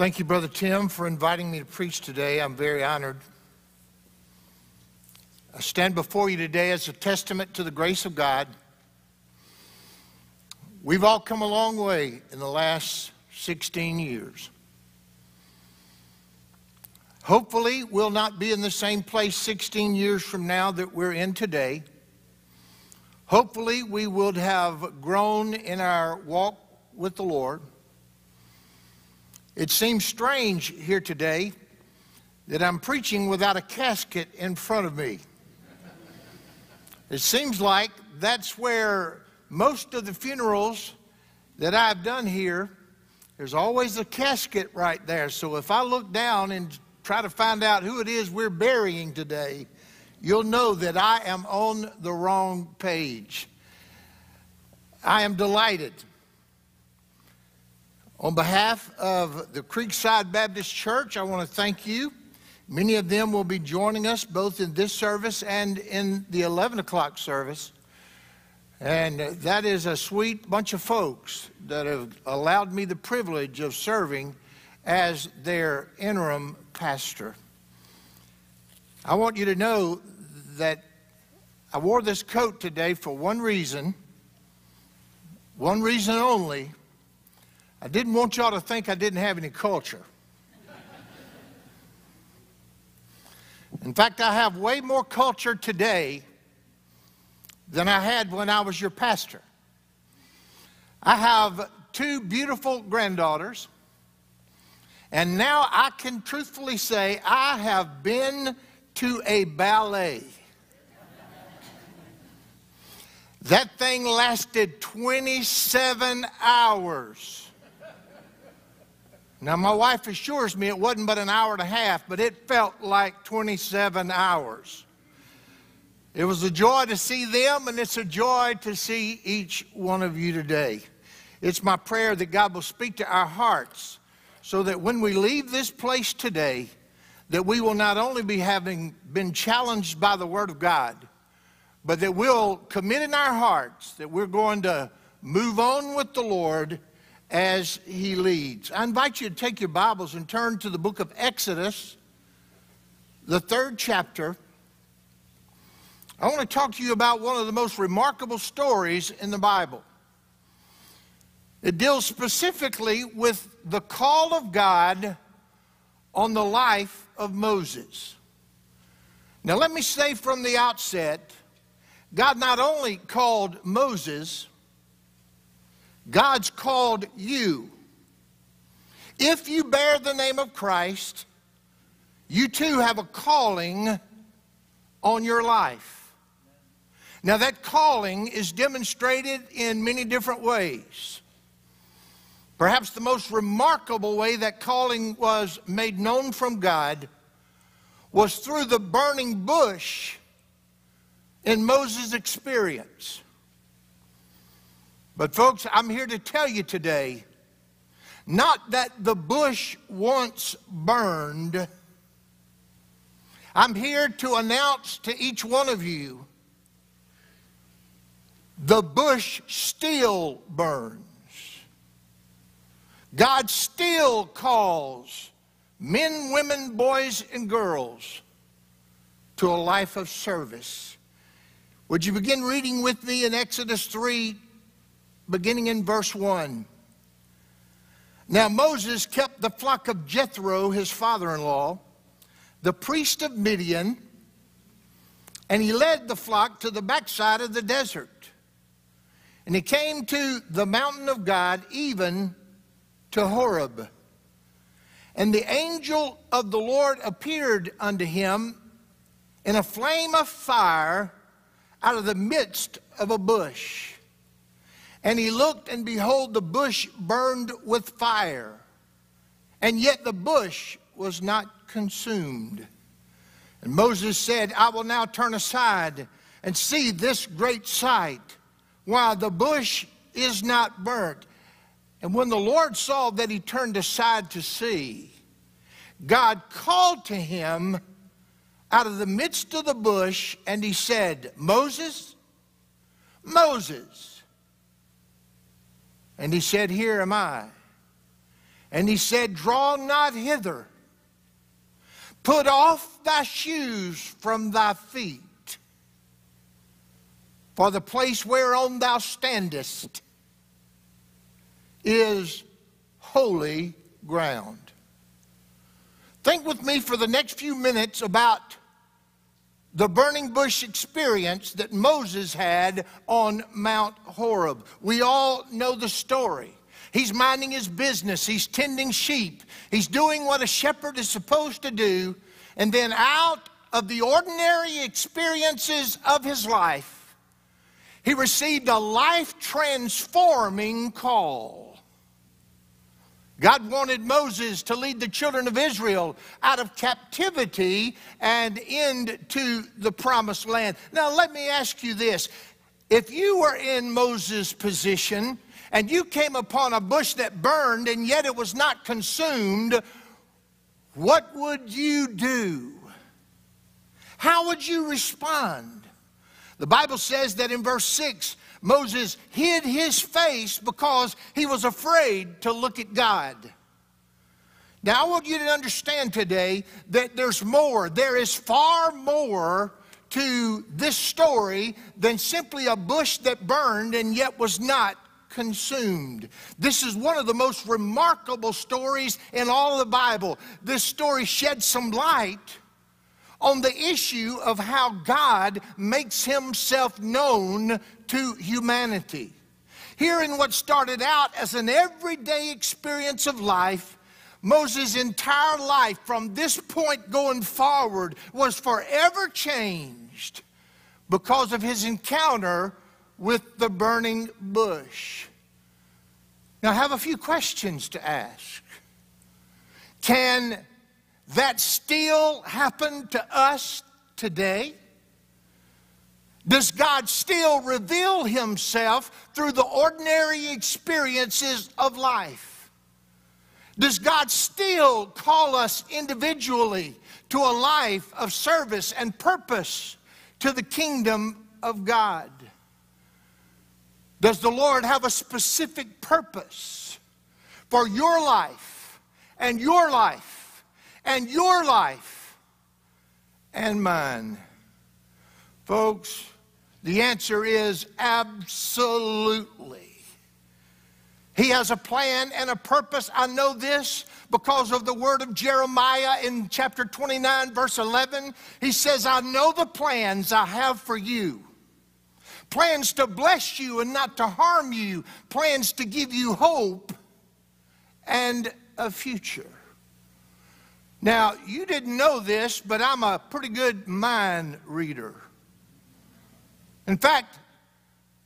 Thank you, Brother Tim, for inviting me to preach today. I'm very honored. I stand before you today as a testament to the grace of God. We've all come a long way in the last 16 years. Hopefully, we'll not be in the same place 16 years from now that we're in today. Hopefully, we would have grown in our walk with the Lord. It seems strange here today that I'm preaching without a casket in front of me. It seems like that's where most of the funerals that I've done here, there's always a casket right there. So if I look down and try to find out who it is we're burying today, you'll know that I am on the wrong page. I am delighted on behalf of the Creekside Baptist Church, I want to thank you. Many of them will be joining us both in this service and in the 11 o'clock service. And that is a sweet bunch of folks that have allowed me the privilege of serving as their interim pastor. I want you to know that I wore this coat today for one reason, one reason only, I didn't want y'all to think I didn't have any culture. In fact, I have way more culture today than I had when I was your pastor. I have two beautiful granddaughters, and now I can truthfully say I have been to a ballet. That thing lasted 27 hours. Now, my wife assures me it wasn't but an hour and a half, but it felt like 27 hours. It was a joy to see them, and it's a joy to see each one of you today. It's my prayer that God will speak to our hearts so that when we leave this place today, that we will not only be having been challenged by the Word of God, but that we'll commit in our hearts that we're going to move on with the Lord as he leads. I invite you to take your Bibles and turn to the book of Exodus, the third chapter. I want to talk to you about one of the most remarkable stories in the Bible. It deals specifically with the call of God on the life of Moses. Now, let me say from the outset God not only called Moses, God's called you. If you bear the name of Christ, you too have a calling on your life. Now, that calling is demonstrated in many different ways. Perhaps the most remarkable way that calling was made known from God was through the burning bush in Moses' experience. But, folks, I'm here to tell you today not that the bush once burned. I'm here to announce to each one of you the bush still burns. God still calls men, women, boys, and girls to a life of service. Would you begin reading with me in Exodus 3 beginning in verse 1. Now Moses kept the flock of Jethro, his father in law, the priest of Midian, and he led the flock to the backside of the desert. And he came to the mountain of God, even to Horeb. And the angel of the Lord appeared unto him in a flame of fire out of the midst of a bush. And he looked, and behold, the bush burned with fire, and yet the bush was not consumed. And Moses said, I will now turn aside and see this great sight, while the bush is not burnt. And when the Lord saw that he turned aside to see, God called to him out of the midst of the bush, and he said, Moses, Moses. And he said, Here am I. And he said, Draw not hither. Put off thy shoes from thy feet. For the place whereon thou standest is holy ground. Think with me for the next few minutes about the burning bush experience that Moses had on Mount Horeb. We all know the story. He's minding his business, he's tending sheep, he's doing what a shepherd is supposed to do, and then out of the ordinary experiences of his life, he received a life transforming call. God wanted Moses to lead the children of Israel out of captivity and into the promised land. Now, let me ask you this. If you were in Moses' position and you came upon a bush that burned and yet it was not consumed, what would you do? How would you respond? The Bible says that in verse 6 Moses hid his face because he was afraid to look at God. Now, I want you to understand today that there's more. There is far more to this story than simply a bush that burned and yet was not consumed. This is one of the most remarkable stories in all the Bible. This story sheds some light on the issue of how God makes himself known to humanity. Here in what started out as an everyday experience of life, Moses' entire life from this point going forward was forever changed because of his encounter with the burning bush. Now, I have a few questions to ask. Can that still happen to us today? Does God still reveal Himself through the ordinary experiences of life? Does God still call us individually to a life of service and purpose to the kingdom of God? Does the Lord have a specific purpose for your life and your life and your life and mine? Folks, the answer is absolutely. He has a plan and a purpose. I know this because of the word of Jeremiah in chapter 29, verse 11. He says, I know the plans I have for you plans to bless you and not to harm you, plans to give you hope and a future. Now, you didn't know this, but I'm a pretty good mind reader. In fact,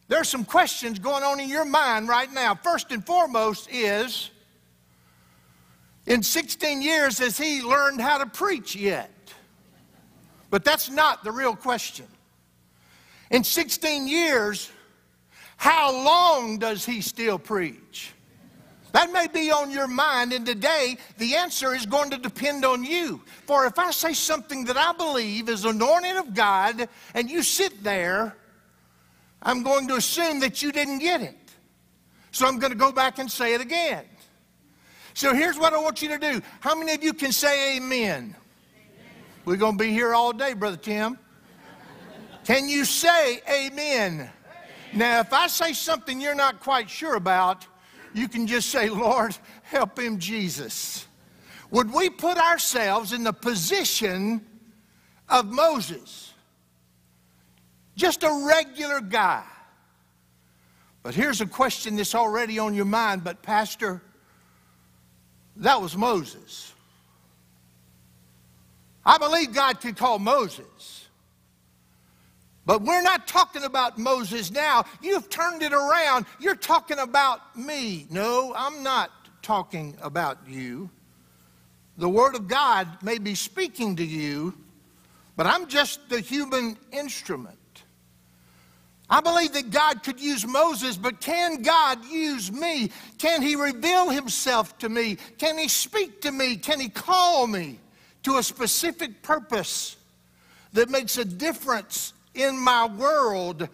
there's some questions going on in your mind right now. First and foremost is in 16 years, has he learned how to preach yet? But that's not the real question. In 16 years, how long does he still preach? That may be on your mind, and today the answer is going to depend on you. For if I say something that I believe is anointed of God, and you sit there, I'm going to assume that you didn't get it. So I'm going to go back and say it again. So here's what I want you to do. How many of you can say amen? amen. We're going to be here all day, Brother Tim. Can you say amen? amen? Now, if I say something you're not quite sure about, you can just say, Lord, help him, Jesus. Would we put ourselves in the position of Moses? Just a regular guy. But here's a question that's already on your mind, but Pastor, that was Moses. I believe God could call Moses. But we're not talking about Moses now. You've turned it around. You're talking about me. No, I'm not talking about you. The Word of God may be speaking to you, but I'm just the human instrument. I believe that God could use Moses, but can God use me? Can He reveal Himself to me? Can He speak to me? Can He call me to a specific purpose that makes a difference in my world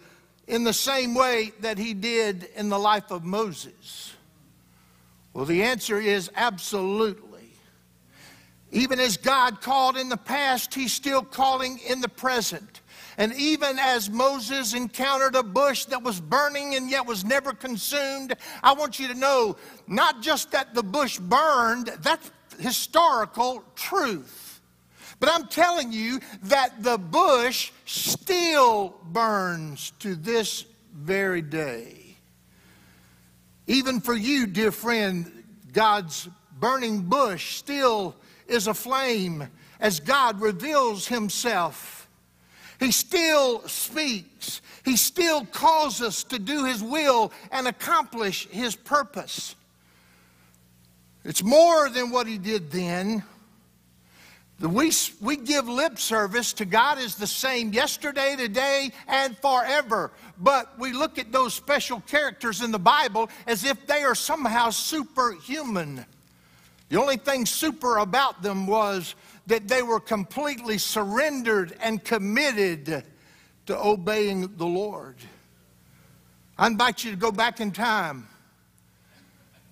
in the same way that he did in the life of Moses? Well, the answer is absolutely. Even as God called in the past, He's still calling in the present. And even as Moses encountered a bush that was burning and yet was never consumed, I want you to know not just that the bush burned, that's historical truth. But I'm telling you that the bush still burns to this very day. Even for you, dear friend, God's burning bush still is aflame as God reveals himself. He still speaks. He still calls us to do his will and accomplish his purpose. It's more than what he did then. We, we give lip service to God is the same yesterday, today, and forever. But we look at those special characters in the Bible as if they are somehow superhuman. The only thing super about them was that they were completely surrendered and committed to obeying the Lord. I invite you to go back in time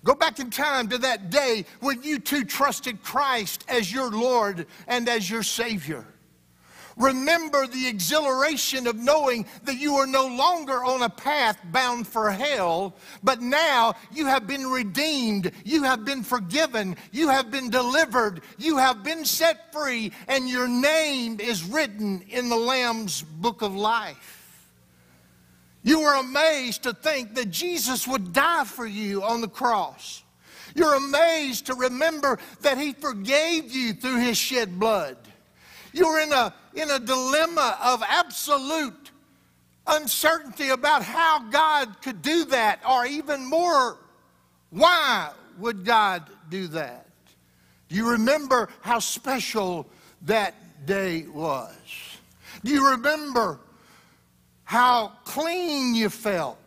Go back in time to that day when you too trusted Christ as your Lord and as your Savior. Remember the exhilaration of knowing that you are no longer on a path bound for hell, but now you have been redeemed, you have been forgiven, you have been delivered, you have been set free, and your name is written in the Lamb's book of life. You were amazed to think that Jesus would die for you on the cross. You're amazed to remember that He forgave you through His shed blood. You're in a, in a dilemma of absolute uncertainty about how God could do that, or even more, why would God do that? Do you remember how special that day was? Do you remember how clean you felt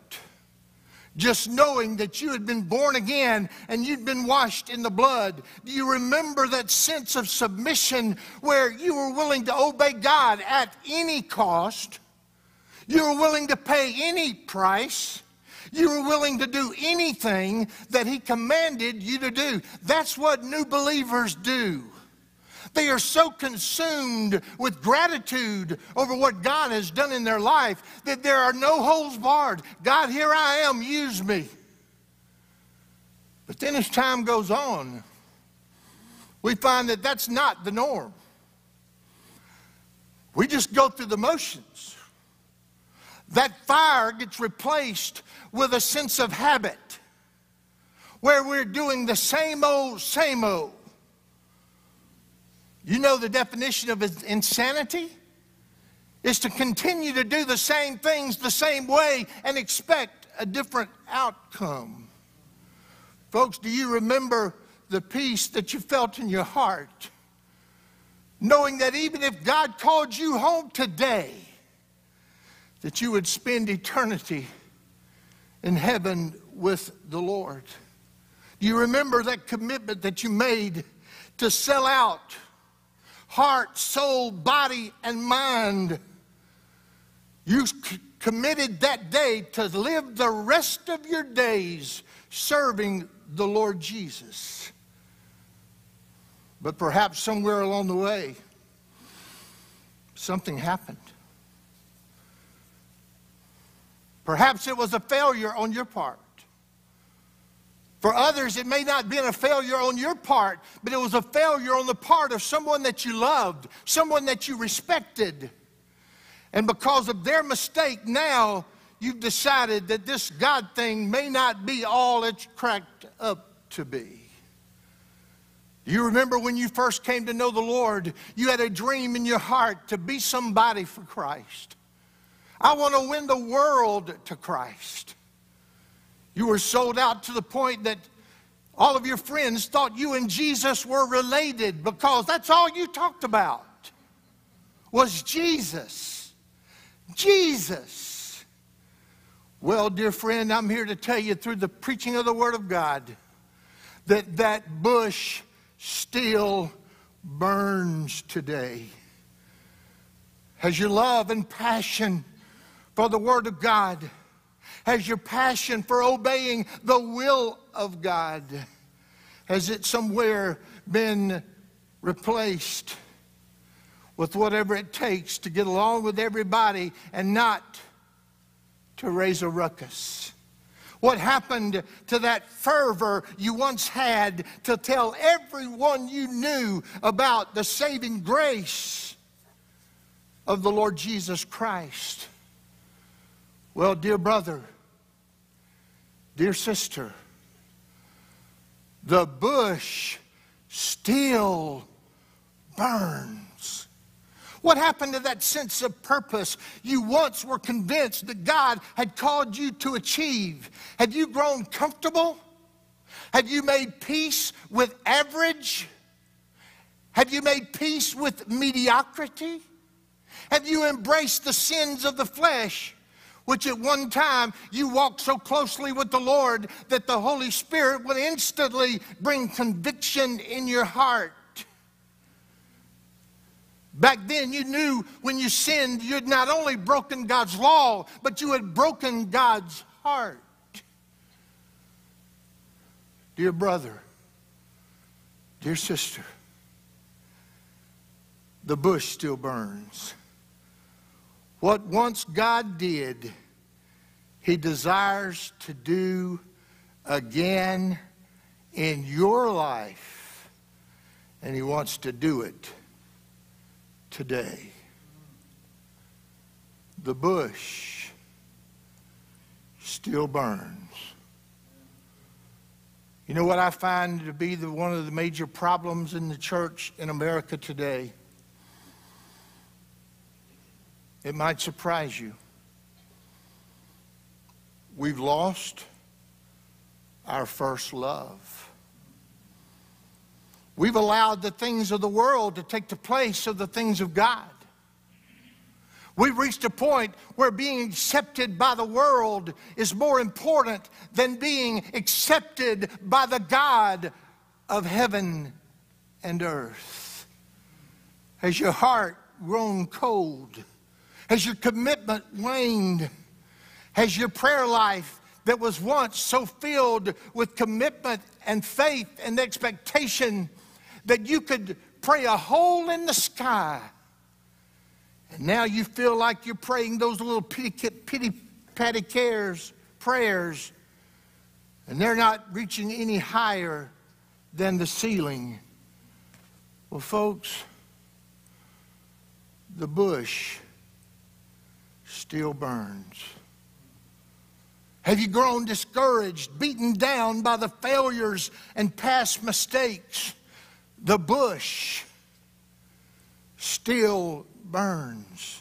just knowing that you had been born again and you'd been washed in the blood. Do you remember that sense of submission where you were willing to obey God at any cost? You were willing to pay any price. You were willing to do anything that He commanded you to do. That's what new believers do. They are so consumed with gratitude over what God has done in their life that there are no holes barred. God, here I am, use me. But then as time goes on, we find that that's not the norm. We just go through the motions. That fire gets replaced with a sense of habit where we're doing the same old, same old. You know the definition of insanity? Is to continue to do the same things the same way and expect a different outcome. Folks, do you remember the peace that you felt in your heart? Knowing that even if God called you home today, that you would spend eternity in heaven with the Lord. Do you remember that commitment that you made to sell out heart, soul, body, and mind. You committed that day to live the rest of your days serving the Lord Jesus. But perhaps somewhere along the way, something happened. Perhaps it was a failure on your part. For others, it may not have been a failure on your part, but it was a failure on the part of someone that you loved, someone that you respected. And because of their mistake, now you've decided that this God thing may not be all it's cracked up to be. Do you remember when you first came to know the Lord, you had a dream in your heart to be somebody for Christ? I want to win the world to Christ. You were sold out to the point that all of your friends thought you and Jesus were related because that's all you talked about was Jesus. Jesus. Well, dear friend, I'm here to tell you through the preaching of the Word of God that that bush still burns today. Has your love and passion for the Word of God has your passion for obeying the will of God Has it somewhere been replaced with whatever it takes to get along with everybody and not to raise a ruckus? What happened to that fervor you once had to tell everyone you knew about the saving grace of the Lord Jesus Christ? Well, dear brother, dear sister, the bush still burns. What happened to that sense of purpose you once were convinced that God had called you to achieve? Have you grown comfortable? Have you made peace with average? Have you made peace with mediocrity? Have you embraced the sins of the flesh which at one time you walked so closely with the Lord that the Holy Spirit would instantly bring conviction in your heart. Back then, you knew when you sinned, you had not only broken God's law, but you had broken God's heart. Dear brother, dear sister, the bush still burns. What once God did, He desires to do again in your life, and He wants to do it today. The bush still burns. You know what I find to be the, one of the major problems in the church in America today? It might surprise you. We've lost our first love. We've allowed the things of the world to take the place of the things of God. We've reached a point where being accepted by the world is more important than being accepted by the God of heaven and earth. Has your heart grown cold? Has your commitment waned? Has your prayer life that was once so filled with commitment and faith and expectation that you could pray a hole in the sky? And now you feel like you're praying those little pity, pity patty cares, prayers, and they're not reaching any higher than the ceiling. Well, folks, the bush still burns? Have you grown discouraged, beaten down by the failures and past mistakes? The bush still burns.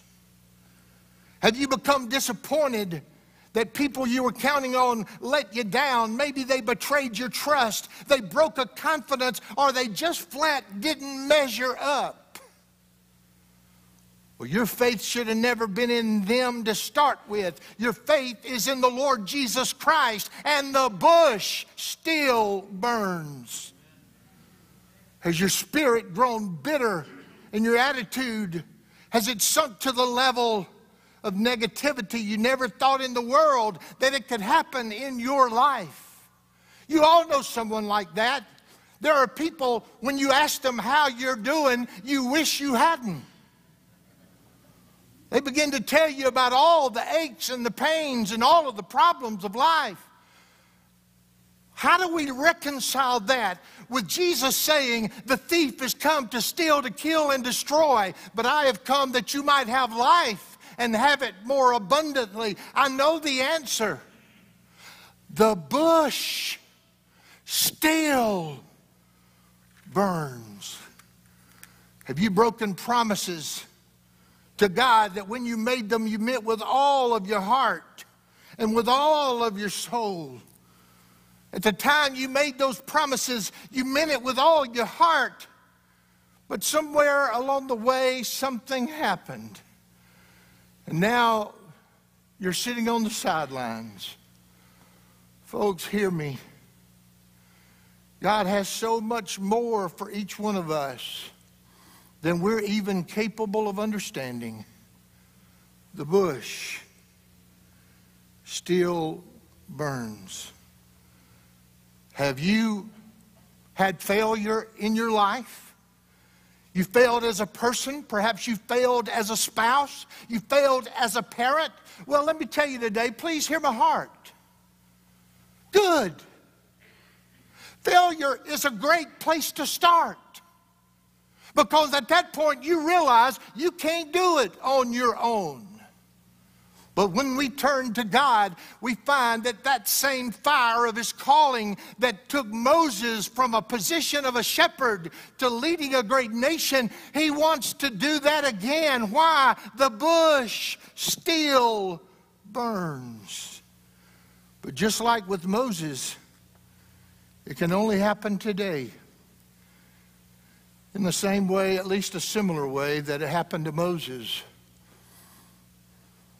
Have you become disappointed that people you were counting on let you down? Maybe they betrayed your trust, they broke a confidence, or they just flat didn't measure up. Well, your faith should have never been in them to start with. Your faith is in the Lord Jesus Christ, and the bush still burns. Has your spirit grown bitter in your attitude? Has it sunk to the level of negativity you never thought in the world that it could happen in your life? You all know someone like that. There are people, when you ask them how you're doing, you wish you hadn't. They begin to tell you about all the aches and the pains and all of the problems of life. How do we reconcile that with Jesus saying, The thief has come to steal, to kill, and destroy, but I have come that you might have life and have it more abundantly? I know the answer. The bush still burns. Have you broken promises? To God that when you made them, you meant with all of your heart and with all of your soul. At the time you made those promises, you meant it with all your heart. But somewhere along the way, something happened. And now you're sitting on the sidelines. Folks, hear me. God has so much more for each one of us than we're even capable of understanding. The bush still burns. Have you had failure in your life. You failed as a person. Perhaps you failed as a spouse. You failed as a parent. Well, let me tell you today, please hear my heart. Good. Failure is a great place to start. Because at that point you realize you can't do it on your own. But when we turn to God, we find that that same fire of his calling that took Moses from a position of a shepherd to leading a great nation, he wants to do that again. Why? The bush still burns. But just like with Moses, it can only happen today. In the same way, at least a similar way, that it happened to Moses.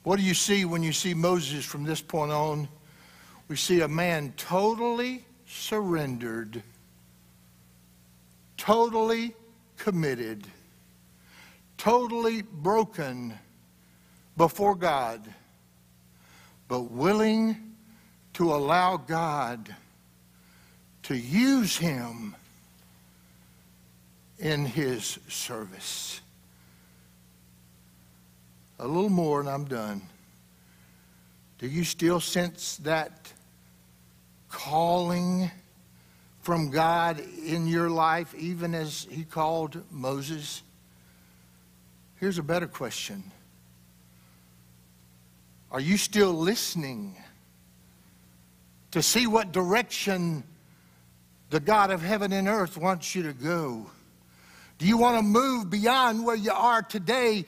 What do you see when you see Moses from this point on? We see a man totally surrendered, totally committed, totally broken before God, but willing to allow God to use him in his service. A little more and I'm done. Do you still sense that calling from God in your life, even as he called Moses? Here's a better question Are you still listening to see what direction the God of heaven and earth wants you to go? Do you want to move beyond where you are today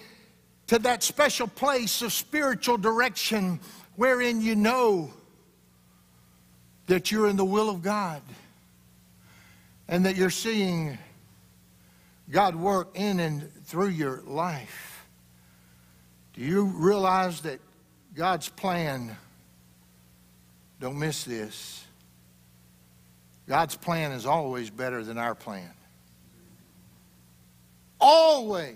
to that special place of spiritual direction wherein you know that you're in the will of God and that you're seeing God work in and through your life? Do you realize that God's plan, don't miss this, God's plan is always better than our plan. Always.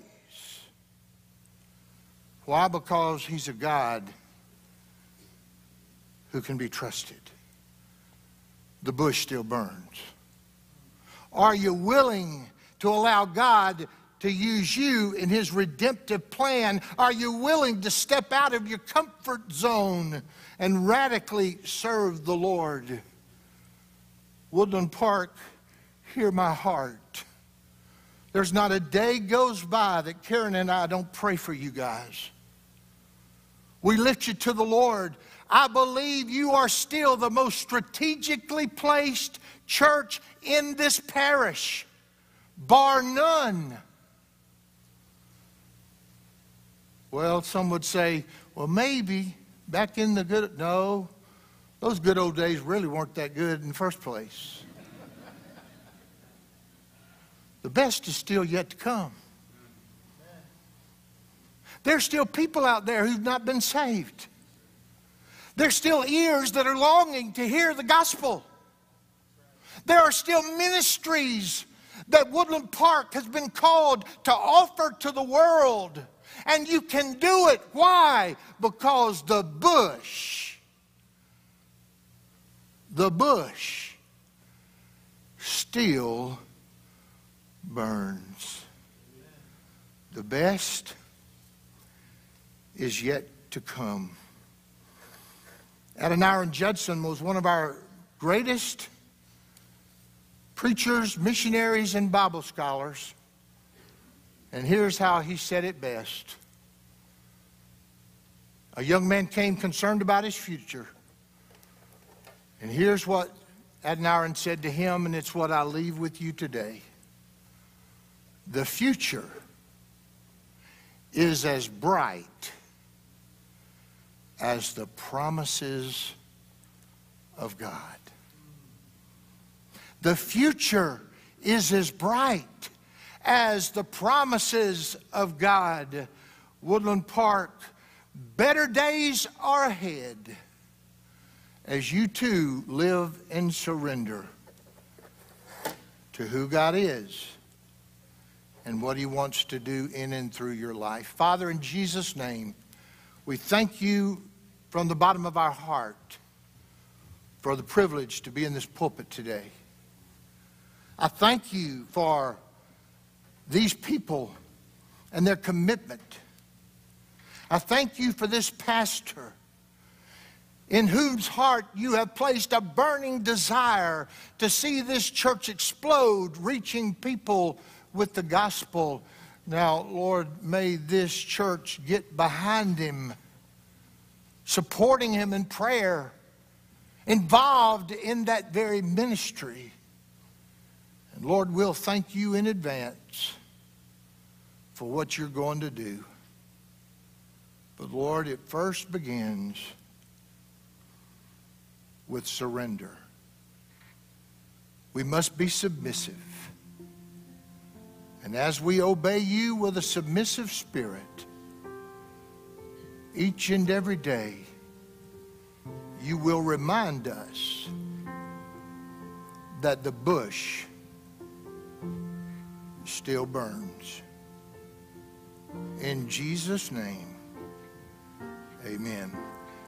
Why? Because He's a God who can be trusted. The bush still burns. Are you willing to allow God to use you in His redemptive plan? Are you willing to step out of your comfort zone and radically serve the Lord? Woodland Park, hear my heart. There's not a day goes by that Karen and I don't pray for you guys. We lift you to the Lord. I believe you are still the most strategically placed church in this parish, bar none. Well, some would say, well, maybe back in the good. No, those good old days really weren't that good in the first place. The best is still yet to come. There's still people out there who've not been saved. There's still ears that are longing to hear the gospel. There are still ministries that Woodland Park has been called to offer to the world. And you can do it. Why? Because the bush the bush still burns. The best is yet to come. Adoniram Judson was one of our greatest preachers, missionaries, and Bible scholars. And here's how he said it best. A young man came concerned about his future. And here's what Adoniram said to him, and it's what I leave with you today. The future is as bright as the promises of God. The future is as bright as the promises of God. Woodland Park, better days are ahead as you too live in surrender to who God is and what He wants to do in and through your life. Father, in Jesus' name, we thank you from the bottom of our heart for the privilege to be in this pulpit today. I thank you for these people and their commitment. I thank you for this pastor in whose heart you have placed a burning desire to see this church explode, reaching people with the gospel. Now, Lord, may this church get behind him, supporting him in prayer, involved in that very ministry. And Lord, we'll thank you in advance for what you're going to do. But Lord, it first begins with surrender. We must be submissive. And as we obey you with a submissive spirit, each and every day, you will remind us that the bush still burns. In Jesus' name, amen.